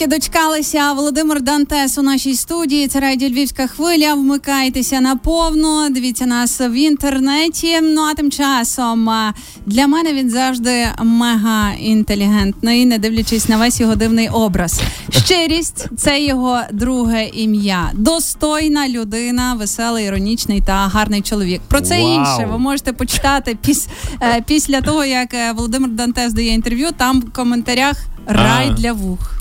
Нарешті дочкалися Володимир Дантес у нашій студії. Це радіо Львівська хвиля. Вмикайтеся наповну. Дивіться нас в інтернеті. Ну а тим часом для мене він завжди мега інтелігентний, не дивлячись на весь його дивний образ. Щирість це його друге ім'я. Достойна людина, веселий, іронічний та гарний чоловік. Про це Вау. інше ви можете почитати піс, е, після того, як е, Володимир Дантес дає інтерв'ю. Там в коментарях рай А. для вух.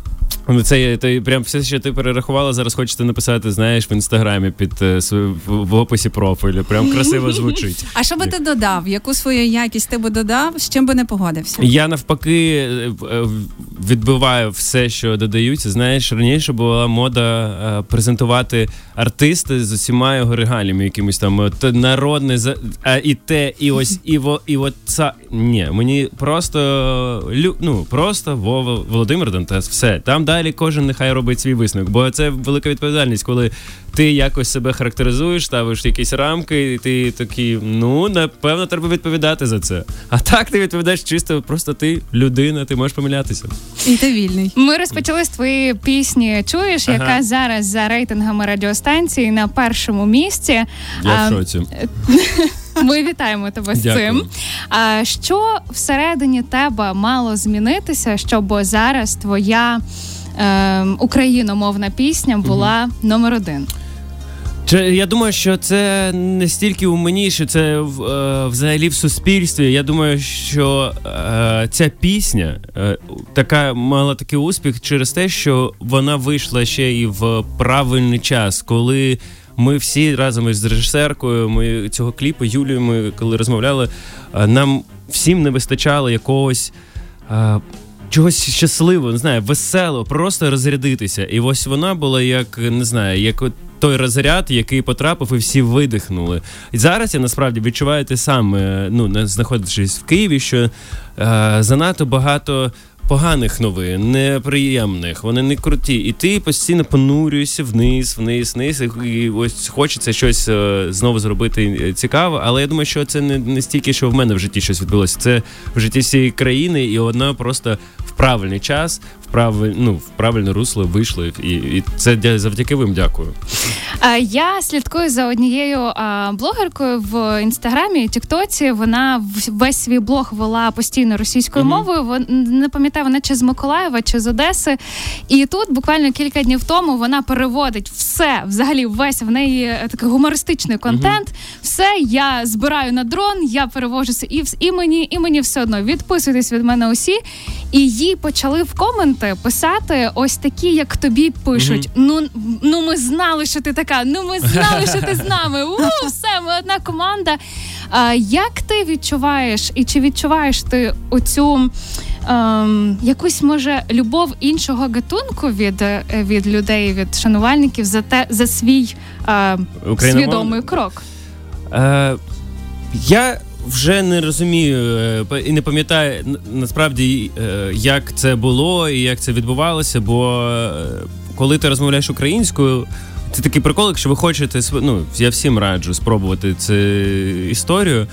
Ну, це ти прям все, що ти перерахувала, зараз хочете написати, знаєш, в інстаграмі під е, в, описі профілю. Прям красиво звучить. А що би ти додав? Яку свою якість ти би додав? З чим би не погодився? Я навпаки е, е, відбиваю все, що додаються. Знаєш, раніше була мода презентувати артиста з усіма його регаліями, якимось там народне за- і те, і ось, і во, і от це. Ні, мені просто лю, ну, просто Вова Володимир Дантес. Все там далі кожен нехай робить свій висновок, бо це велика відповідальність, коли ти якось себе характеризуєш, ставиш якісь рамки, і ти такий, ну напевно, треба відповідати за це. А так ти відповідаєш чисто, просто ти людина, ти можеш помилятися. І ти вільний. Ми розпочали з твоєї пісні. Чуєш, Ага. яка зараз за рейтингами радіостанції на першому місці. Я А, в шоці. Ми вітаємо тебе з Дякую. цим. А що всередині тебе мало змінитися, щоб зараз твоя е, україномовна пісня була номер один? Чи я думаю, що це не стільки у мені, що це е, взагалі в суспільстві. Я думаю, що е, ця пісня е, така мала такий успіх через те, що вона вийшла ще і в правильний час, коли. Ми всі разом із режисеркою, ми цього кліпу Юлією, ми коли розмовляли, е, нам всім не вистачало якогось е, чогось щасливого, не знаю, веселого, просто розрядитися. І ось вона була як не знаю, як той розряд, який потрапив, і всі видихнули. І зараз я насправді відчуваю те саме, ну не знаходячись в Києві, що е, занадто багато. Поганих новин, неприємних, вони не круті, і ти постійно понурюєшся вниз, вниз, вниз, і- ось хочеться щось е, знову зробити е, цікаве. Але я думаю, що це не, не стільки, що в мене в житті щось відбулося. Це в житті всієї країни, і одна просто в правильний час, правиль, ну, в правильне русло вийшла. І, і це завдяки вам дякую. Я слідкую за однією блогеркою в інстаграмі, Тіктоці. Вона в- весь свій блог вела постійно російською мовою. Вон не пам'ятаю, вона чи з Миколаєва, чи з Одеси. І тут буквально кілька днів тому вона переводить все, взагалі, весь в неї е, такий гумористичний контент. Все я збираю на дрон, я перевожу це і, вс- і мені, і мені все одно. Відписуйтесь від мене усі. І їй почали в коменти писати ось такі, як тобі пишуть: ну, ну ми знали, що ти така. Ну ми знали, що ти з нами. У, все, ми одна команда. А, як ти відчуваєш, і чи відчуваєш ти оцю ем, якусь може любов іншого гатунку від, е, від людей, від шанувальників за те за свій е, свідомий крок? Е, я вже не розумію е, і не пам'ятаю насправді, е, як це було і як це відбувалося, бо е, коли ти розмовляєш українською. Це такий прикол, якщо ви хочете ну, я всім раджу спробувати цю історію.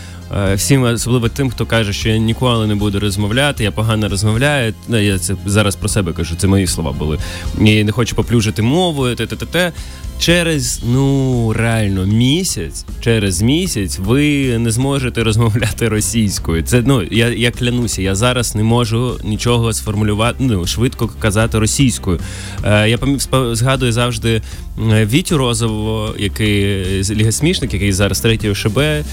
Всім, особливо тим, хто каже, що я ніколи не буду розмовляти, я погано розмовляю. Ну, я це зараз про себе кажу, це мої слова були. І не хочу поплюжити мовою, те, те, те. Через ну реально місяць, через місяць ви не зможете розмовляти російською. Це ну я, я клянуся, я зараз не можу нічого сформулювати, ну швидко казати російською. Е, я згадую завжди е, Вітю Розового, який з Ліга Смішник, який зараз третій ОШБ, е,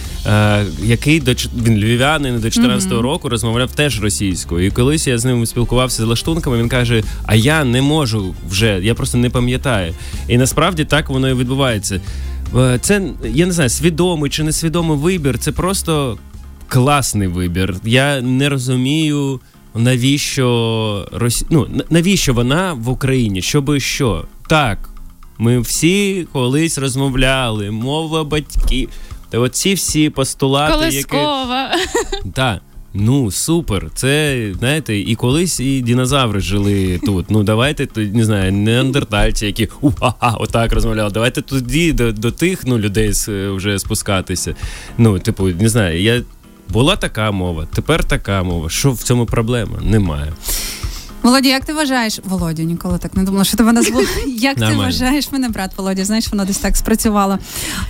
який до він львів'янин до 14-го року розмовляв теж російською. І колись я з ним спілкувався з лаштунками. Він каже: А я не можу вже, я просто не пам'ятаю. І насправді так воно і відбувається. Е, Це я не знаю, свідомий чи несвідомий вибір. Це просто класний вибір. Я не розумію. Навіщо Росі... ну, навіщо вона в Україні? Щоби що? Так, ми всі колись розмовляли, мова батьків. Та оці всі постулати, які Колескова. так. Ну, супер. Це, знаєте, і колись і динозаври жили тут. Ну, давайте Тоді не знаю, неандертальці, які у-ха-ха, отак розмовляли. Давайте тоді до, до тих ну, людей вже спускатися. Ну, типу, не знаю, я була така мова, тепер така мова. Що в цьому проблема? Немає. Володя, як ти вважаєш? Володя, ніколи так не думала, що тебе назву. Як ти вважаєш мене, брат Володя? Знаєш, воно десь так спрацювало.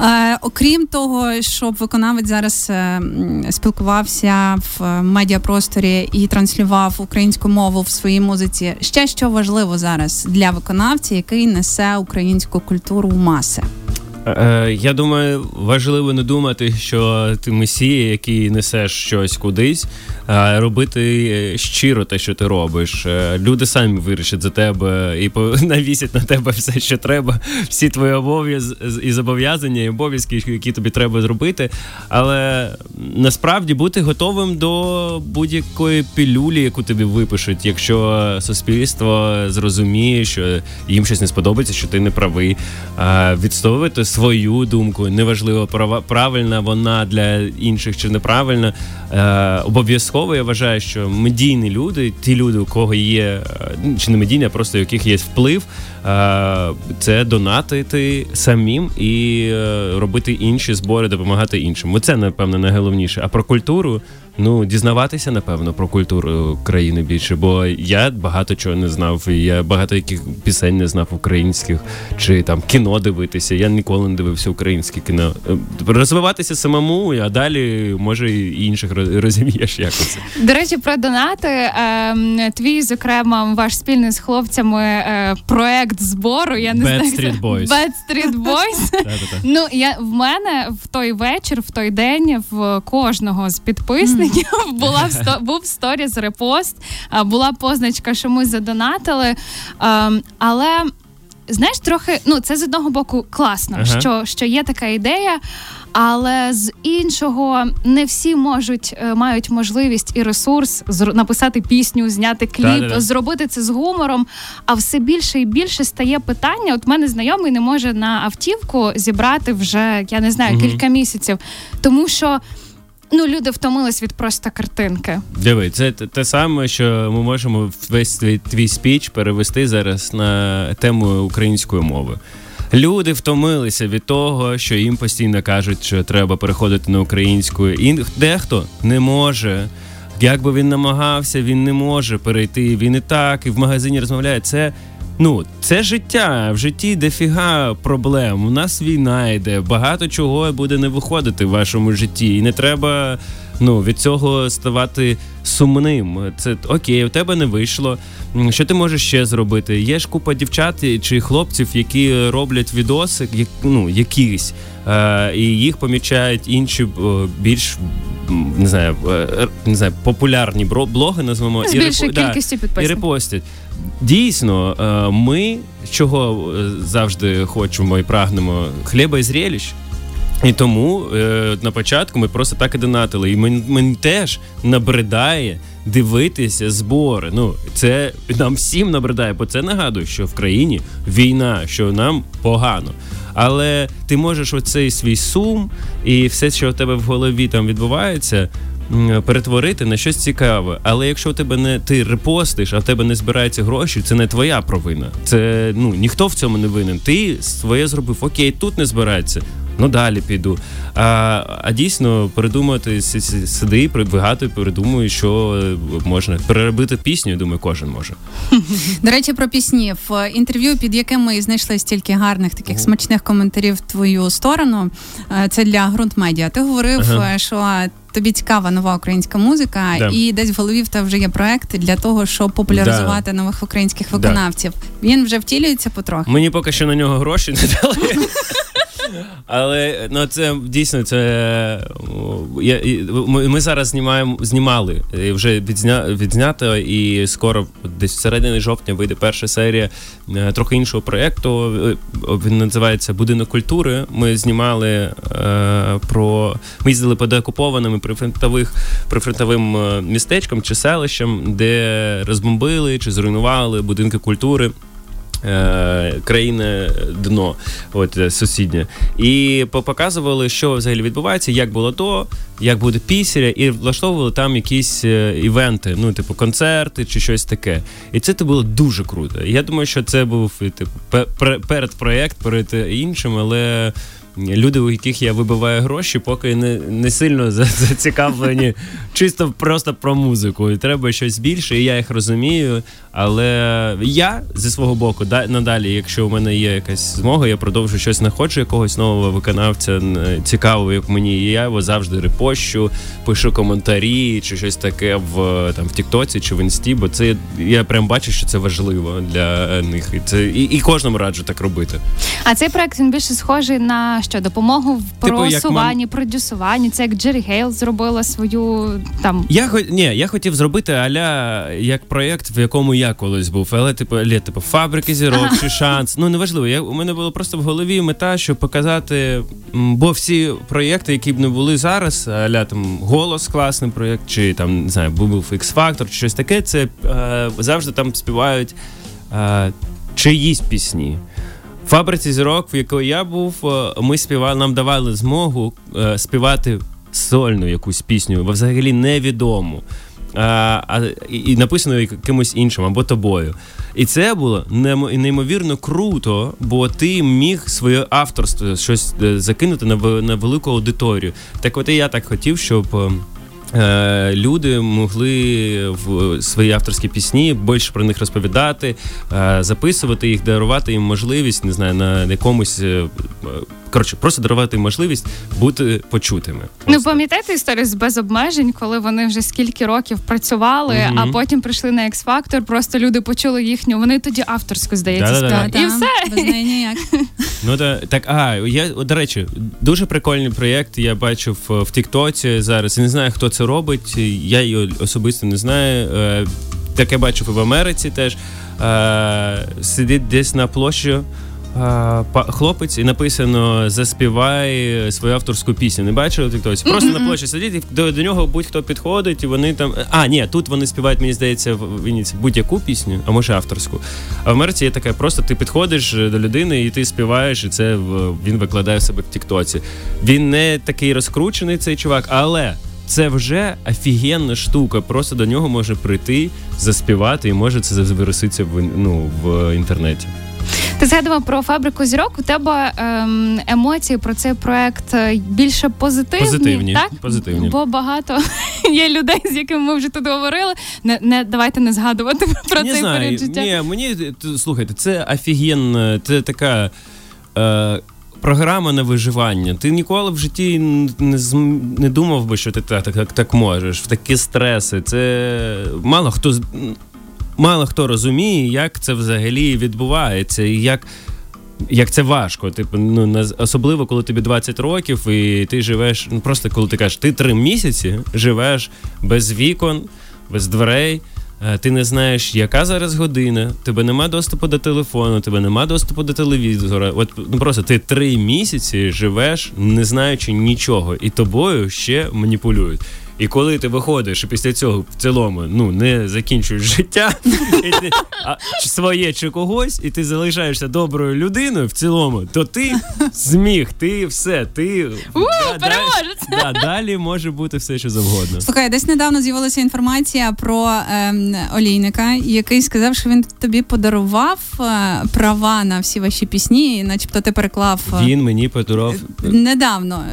Е, Окрім того, щоб виконавець зараз е, спілкувався в медіапросторі і транслював українську мову в своїй музиці. Ще що важливо зараз для виконавця, який несе українську культуру в маси. Е, я думаю, важливо не думати, що ти месія, який несеш щось кудись, а робити щиро те, що ти робиш. Е, люди самі вирішать за тебе і навісять на тебе все, що треба, всі твої обов'язки і зобов'язання, і обов'язки, які тобі треба зробити. Але насправді бути готовим до будь-якої пілюлі, яку тобі випишуть, якщо суспільство зрозуміє, що їм щось не сподобається, що ти не правий, відстоювати свою думку. Неважливо, правильна вона для інших чи неправильна. Е, Обов'язково я вважаю, що медійні люди, ті люди, у кого є е, чи не медійні, а просто у яких є вплив, це донатити самим і е, робити інші збори, допомагати іншим. Оце напевно найголовніше. А про культуру Ну, дізнаватися, напевно, про культуру країни більше, бо я багато чого не знав. Я багато яких пісень не знав українських, чи там кіно дивитися. Я ніколи не дивився українське кіно. Е, розвиватися самому, а далі може і інших розумієш якось. До речі, про донати. Ем, твій, зокрема, ваш спільний з хлопцями е, проект збору. Я не Bad знаю. Street Boys. Bad Street Boys. Ну я в мене в той вечір, в той день, в кожного з підписників. Була в сто був сторіс репост, була позначка, що ми задонатили. Але знаєш, трохи ну це з одного боку класно, ага. що що є така ідея, але з іншого не всі можуть е, мають можливість і ресурс написати пісню, зняти кліп, Да-да-да. зробити це з гумором. А все більше і більше стає питання. От мене знайомий не може на автівку зібрати вже я не знаю кілька місяців, тому що. Ну, люди втомились від просто картинки. Диви, це те саме, що ми можемо весь твій, твій спіч перевести зараз на тему української мови. Люди втомилися від того, що їм постійно кажуть, що треба переходити на українську. І дехто не може. Як би він намагався, він не може перейти. Він і так, і в магазині розмовляє. Це Ну, це життя. В житті дофіга проблем. У нас війна йде, багато чого буде не виходити в вашому житті. І не треба ну, від цього ставати сумним. Це окей, у тебе не вийшло. Що ти можеш ще зробити? Є ж купа дівчат чи хлопців, які роблять відоси, як, ну, якісь, е, і їх помічають інші більш не знаю, е, не знаю, популярні блоги, назвемо З більшою кількістю да, і репостять. Дійсно, е, ми чого е, завжди хочемо і прагнемо хліба і зрелищ. І тому е, на початку ми просто так і донатили. І мені, мені теж набридає дивитися збори. Ну це нам всім набридає, бо це нагадує, що в країні війна, що нам погано. Але ти можеш оцей свій сум і все, що у тебе в голові там відбувається, перетворити на щось цікаве. Але якщо у тебе не ти репостиш, а в тебе не збираються гроші, це не твоя провина. Це ну ніхто в цьому не винен. Ти своє зробив. Окей, тут не збирається. Ну далі піду. А а дійсно передумати сиди, вигадуй, передумую, що можна переробити пісню. Думаю, кожен може. До речі, про пісні в інтерв'ю, під яким ми знайшли стільки гарних таких смачних коментарів в твою сторону. Е, це для ґрунт медіа. Ти говорив, ага. Е, що тобі цікава нова українська музика, да. і десь в голові в тебе вже є проект для того, щоб популяризувати да. нових українських виконавців. Да. Він вже втілюється потроху. Мені поки що на нього гроші не дали. Але ну це дійсно це я, ми зараз знімаємо знімали вже відзня, відзнято, і скоро десь в середині жовтня вийде перша серія е, трохи іншого проєкту. Е, він називається Будинок культури. Ми знімали е, про ми їздили по деокупованим прифронтових прифронтовим е, містечкам чи селищам, де розбомбили чи зруйнували будинки культури. Е, країни дно, от е, сусіднє, і показували, що взагалі відбувається, як було то, як буде після, і влаштовували там якісь е, івенти, ну типу концерти чи щось таке. І це було дуже круто. Я думаю, що це був типу перед проєкт, перед іншим, але люди, у яких я вибиваю гроші, поки не не сильно зацікавлені чисто просто про музику. І Треба щось більше, і я їх розумію. Але я зі свого боку, да, надалі, якщо у мене є якась змога, я продовжу щось знаходжу, якогось нового виконавця цікавого, як мені. І я його завжди репощу, пишу коментарі чи щось таке в там в Тіктоці чи в інсті, бо це я прям бачу, що це важливо для них. І це і, і кожному раджу так робити. А цей проект він більше схожий на що допомогу в типу, просуванні, мам... продюсуванні. Це як Джері Гейл зробила свою там. Я ні, я хотів зробити аля як проєкт, в якому я колись був, але типу, але, типу фабрики зірок ага. чи шанс. Ну неважливо. Я у мене було просто в голові мета, щоб показати, бо всі проєкти, які б не були зараз, аля там голос класний проєкт, чи там не знаю, був X-Factor, чи щось таке. Це е, завжди там співають е, чиїсь пісні. Фабриці зірок, в якої я був, е, ми співали, нам давали змогу е, співати сольну якусь пісню, взагалі невідому. А, а, І написано якимось іншим або тобою. І це було неймовірно круто, бо ти міг своє авторство щось е, закинути на на велику аудиторію. Так от і я так хотів, щоб. Е, люди могли в свої авторські пісні більше про них розповідати, е, записувати їх, дарувати їм можливість, не знаю, на якомусь е, коротше, просто дарувати можливість бути почутими. Ну пам'ятаєте історію з без обмежень, коли вони вже скільки років працювали, mm а потім прийшли на X-Factor, Просто люди почули їхню. Вони тоді авторську здається, співають. і все без неї ніяк. Ну так, а я до речі, дуже прикольний проєкт. Я бачив в Тіктоці зараз. Я не знаю, хто це робить. Я її особисто не знаю. Е, таке бачив і в Америці теж. Е, сидить десь на площі хлопець і написано Заспівай свою авторську пісню. Не бачили хтось? Просто на площі сидить, і до, до нього будь-хто підходить, і вони там. А, ні, тут вони співають, мені здається, в Вінниці будь-яку пісню, а може авторську. А в Америці є таке, просто ти підходиш до людини і ти співаєш, і це він викладає в себе в Тіктоці. Він не такий розкручений, цей чувак, але. Це вже офігенна штука. Просто до нього може прийти, заспівати, і може це завируситися в ну в інтернеті. Ти згадував про фабрику зірок. У тебе ем, емоції про цей проект е, більше позитивні, позитивні, так? Позитивні. Бо багато є людей, з якими ми вже тут говорили. Не не давайте не згадувати про не цей знаю. період життя. Ні, мені слухайте, це офігенна, це така. Е, Програма на виживання. Ти ніколи в житті не не думав би, що ти так так, так можеш. В такі стреси. Це мало хто мало хто розуміє, як це взагалі відбувається, і як як це важко. Типу, ну особливо, коли тобі 20 років, і ти живеш. Ну просто коли ти кажеш, ти три місяці живеш без вікон, без дверей. Е, ти не знаєш, яка зараз година, тебе нема доступу до телефону, тебе нема доступу до телевізора. От ну просто ти три місяці живеш, не знаючи нічого, і тобою ще маніпулюють. І коли ти виходиш і після цього в цілому ну не закінчуєш життя і ти, а, своє чи когось, і ти залишаєшся доброю людиною в цілому, то ти зміг, ти все, ти У, да, далі, да, далі може бути все, що завгодно. Слухай, десь недавно з'явилася інформація про ем, олійника, який сказав, що він тобі подарував е, права на всі ваші пісні, начебто ти переклав. Е, він мені подарував недавно.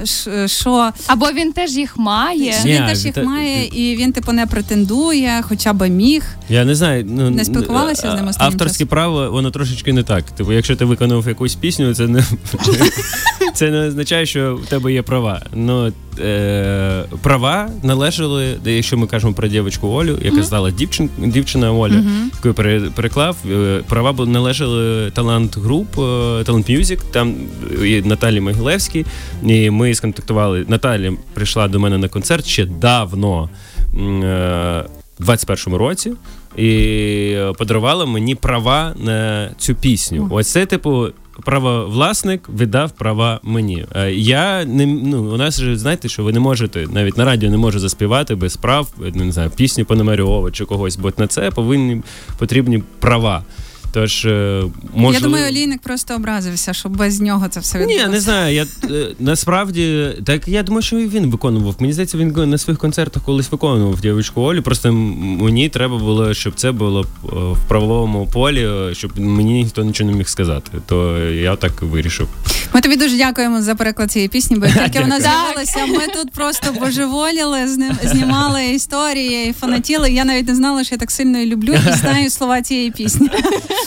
що... Або він теж їх має. Він теж їх має, і він типу не претендує, хоча б міг. Я не знаю, ну не спілкувалася з ним останнім авторське право, воно трошечки не так. Типу, якщо ти виконав якусь пісню, це не це не означає, що в тебе є права. Ну е, права належали, якщо ми кажемо про дівчинку Олю, яка стала дівчин, дівчина Оля, яку переклав, е, права належали талант груп, талант мюзик, там і Наталі Могилевській. І ми сконтактували. Наталі прийшла до мене на концерт ще давно. Е, 21-му році і подарувала мені права на цю пісню. Ось це, типу, правовласник віддав права мені. Е, я не ну у нас же знаєте, що ви не можете навіть на радіо не може заспівати без прав, не знаю, пісню Пономарьова чи когось, бо на це повинні потрібні права. Тож може можливо... Я думаю, Олійник просто образився, що без нього це все відбулося. Ні, не знаю. Я е, насправді так я думаю, що і він виконував. Мені здається, він на своїх концертах колись виконував дівчинку Олю. Просто мені треба було, щоб це було е, в правовому полі, щоб мені ніхто нічого не міг сказати. То я так вирішив. Ми тобі дуже дякуємо за переклад цієї пісні, бо тільки вона з'явилася. Ми тут просто божеволіли, знімали історії і фанатіли. Я навіть не знала, що я так сильно і люблю і знаю слова цієї пісні.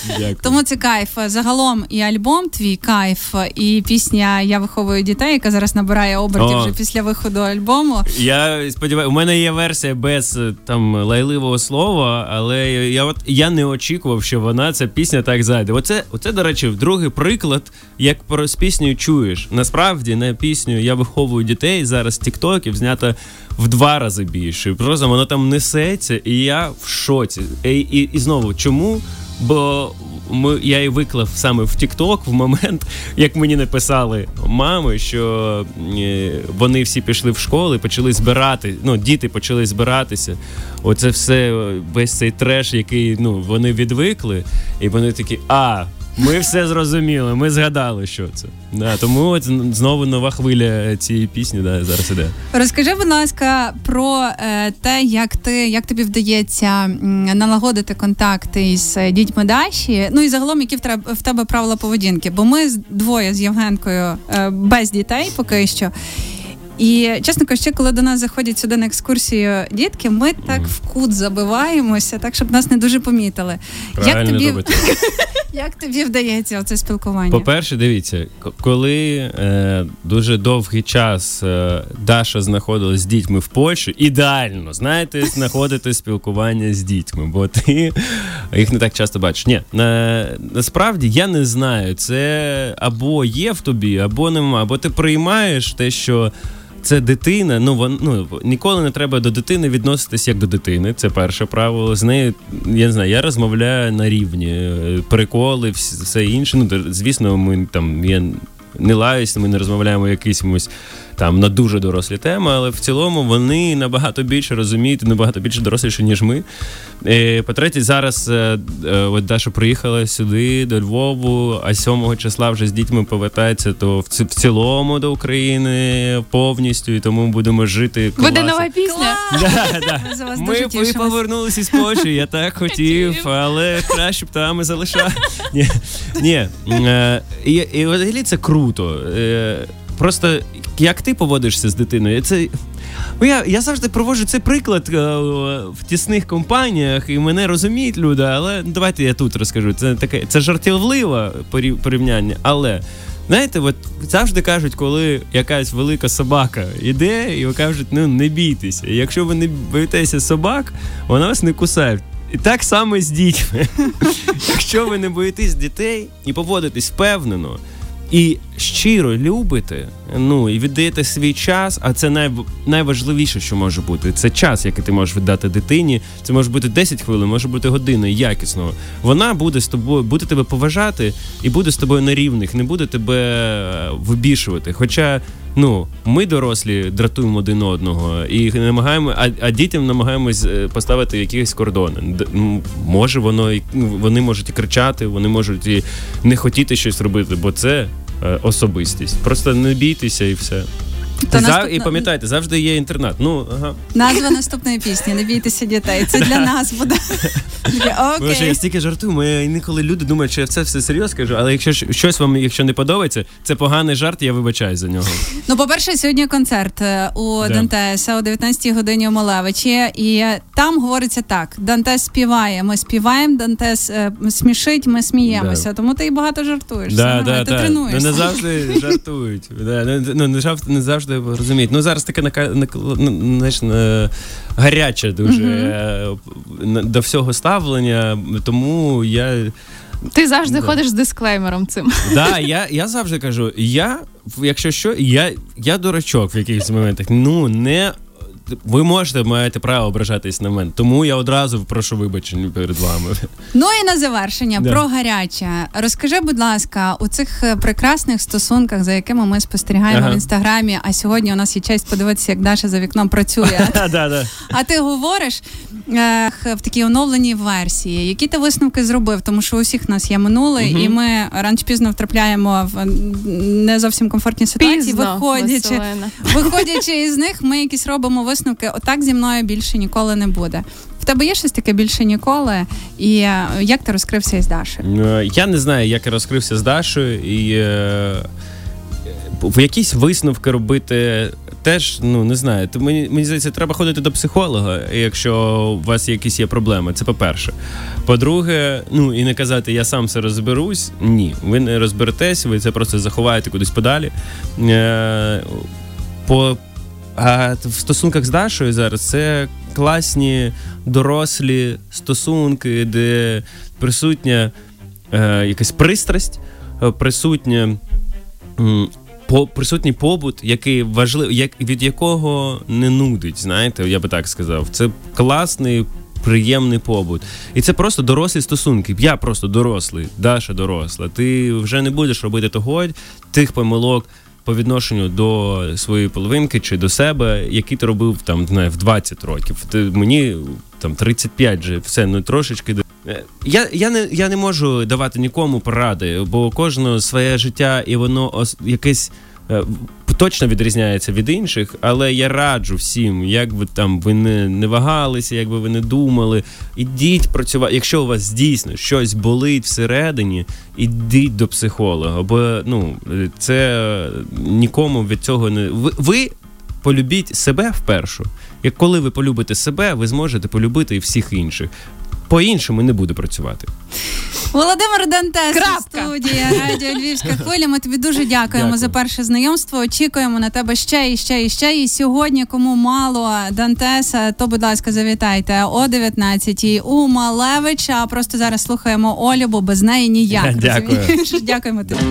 Дякую. Тому це кайф. Загалом і альбом твій кайф, і пісня Я виховую дітей, яка зараз набирає обертів вже після виходу альбому. Я сподіваюся, у мене є версія без там лайливого слова, але я от я не очікував, що вона ця пісня так зайде. Оце, оце, до речі, другий приклад, як про з піснею чуєш. Насправді на пісню Я виховую дітей зараз тіктоків знято в два рази більше. Просто воно там несеться, і я в шоці. І, і, і знову чому? Бо ми я і виклав саме в TikTok в момент, як мені написали мами, що е, вони всі пішли в школи, почали збирати. Ну, діти почали збиратися. Оце все, весь цей треш, який ну вони відвикли, і вони такі, а. Ми все зрозуміли, ми згадали, що це. Да, Тому от знову нова хвиля цієї пісні да, зараз іде. Розкажи, будь ласка, про е, те, як ти як тобі вдається налагодити контакти із е, дітьми Даші. Ну і загалом, які в тебе в тебе правила поведінки? Бо ми двоє з Євгенкою е, без дітей поки що. І чесно кажучи, коли до нас заходять сюди на екскурсію дітки, ми так в кут забиваємося, так щоб нас не дуже помітили. Правильно як тобі як тобі вдається оце спілкування? По-перше, дивіться, коли е, дуже довгий час е, Даша знаходилась з дітьми в Польщі, ідеально знаєте, знаходити спілкування з дітьми, бо ти їх не так часто бачиш. Ні, на, насправді я не знаю, це або є в тобі, або нема, або ти приймаєш те, що це дитина. Ну вон, ну ніколи не треба до дитини відноситись як до дитини. Це перше правило. З нею я не знаю, я розмовляю на рівні е, приколи, все інше. Ну звісно, ми там я не лаюся, ми не розмовляємо якимось там на дуже дорослі теми, але в цілому вони набагато більше розуміють, набагато більше доросліші, ніж ми. Е, по-третє, зараз е, е, от Даша приїхала сюди, до Львову, а 7 числа вже з дітьми повертається, то в цілому до України повністю, і тому будемо жити. Буде нова пісня. Да, да. Ми повернулися з Польщі, я так хотів, але краще б там і залишав. Ні, і взагалі це круто. Просто як ти поводишся з дитиною? Це ну, я я завжди проводжу цей приклад е, в тісних компаніях, і мене розуміють люди, але давайте я тут розкажу. Це таке це жартівливе порівняння, але. Знаєте, от завжди кажуть, коли якась велика собака іде, і кажуть, ну не бійтеся. І якщо ви не боїтеся собак, вона вас не кусає. І так само з дітьми. Якщо ви не боїтесь дітей і поводитесь впевнено і щиро любите, ну і віддаєте свій час, а це най, найважливіше, що може бути. Це час, який ти можеш віддати дитині. Це може бути 10 хвилин, може бути година якісного. Вона буде з тобою, буде тебе поважати і буде з тобою на рівних, не буде тебе е, вибішувати. Хоча ну ми дорослі дратуємо один одного і намагаємо, а, а дітям намагаємось е, поставити якісь кордони. Може, воно ну, вони можуть і кричати, вони можуть і не хотіти щось робити, бо це е, особистість. Просто не бійтеся і все. То наступна... І пам'ятайте, завжди є інтернат. Ну, ага. Назва наступної пісні Не бійтеся дітей. Це для нас буде. Боже, я стільки жартую, ми інколи люди думають, що я це все серйозно кажу, але якщо щось вам, якщо не подобається, це поганий жарт, я вибачаю за нього. Ну, по-перше, сьогодні концерт е, у да. Дантеса о 19-й годині у Малевичі, і там говориться так: Дантес співає, ми співаємо, Дантес е, смішить, ми сміємося. Тому ти і багато жартуєш. Ти тренуєшся. Ну, не завжди жартують. Ну, не завжди завжди розуміють. Ну зараз таке знаєш, гаряче дуже mm-hmm. до всього ставлення, тому я. Ти завжди да. ходиш з дисклеймером цим. Да, я я завжди кажу: я, якщо що, я я дурачок в якихось моментах. Ну не ви можете маєте право ображатись на мене. Тому я одразу прошу вибачення перед вами. Ну і на завершення да. про гаряче. Розкажи, будь ласка, у цих е, прекрасних стосунках, за якими ми спостерігаємо ага. в інстаграмі. А сьогодні у нас є честь подивитися, як Даша за вікном працює. А ти говориш в такій оновленій версії, які ти висновки зробив? Тому що у всіх нас є минуле, і ми рано чи пізно втрапляємо в не зовсім комфортні ситуації. Виходячи, виходячи із них, ми якісь робимо висновки висновки, отак зі мною більше ніколи не буде. В тебе є щось таке більше ніколи, і е, як ти розкрився із Дашею? Е, я не знаю, як я розкрився з Дашою, і е, в якісь висновки робити. Теж ну не знаю. То мені мені здається, треба ходити до психолога, якщо у вас якісь є проблеми. Це по-перше. По-друге, ну і не казати, я сам все розберусь. Ні, ви не розберетесь, ви це просто заховаєте кудись подалі. По а в стосунках з Дашою зараз це класні дорослі стосунки, де присутня е, якась пристрасть, присутня. Присутній побут, який важливий, як від якого не нудить, знаєте, я би так сказав. Це класний, приємний побут. І це просто дорослі стосунки. Я просто дорослий, Даша доросла. Ти вже не будеш робити того, тих помилок, по відношенню до своєї половинки чи до себе, які ти робив там не в 20 років. Ти мені там 35 же все ну трошечки. Е, я я, не я не можу давати нікому поради, бо кожного своє життя і воно якесь Е, точно відрізняється від інших, але я раджу всім, як би там ви не, не вагалися, як би ви не думали. Ідіть працювати. Якщо у вас дійсно щось болить всередині, ідіть до психолога. Бо ну це нікому від цього не ви. ви Полюбіть себе вперше. Як коли ви полюбите себе, ви зможете полюбити і всіх інших. По іншому не буде працювати. Володимир Дантес, студія Радіо Львівська хвиля. Ми тобі дуже дякуємо Дякую. за перше знайомство. Очікуємо на тебе ще і ще і ще. І сьогодні, кому мало Дантеса, то будь ласка, завітайте о 19-й у Малевича. Просто зараз слухаємо Олю, бо без неї ніяк. Дякую. Дякуємо тобі.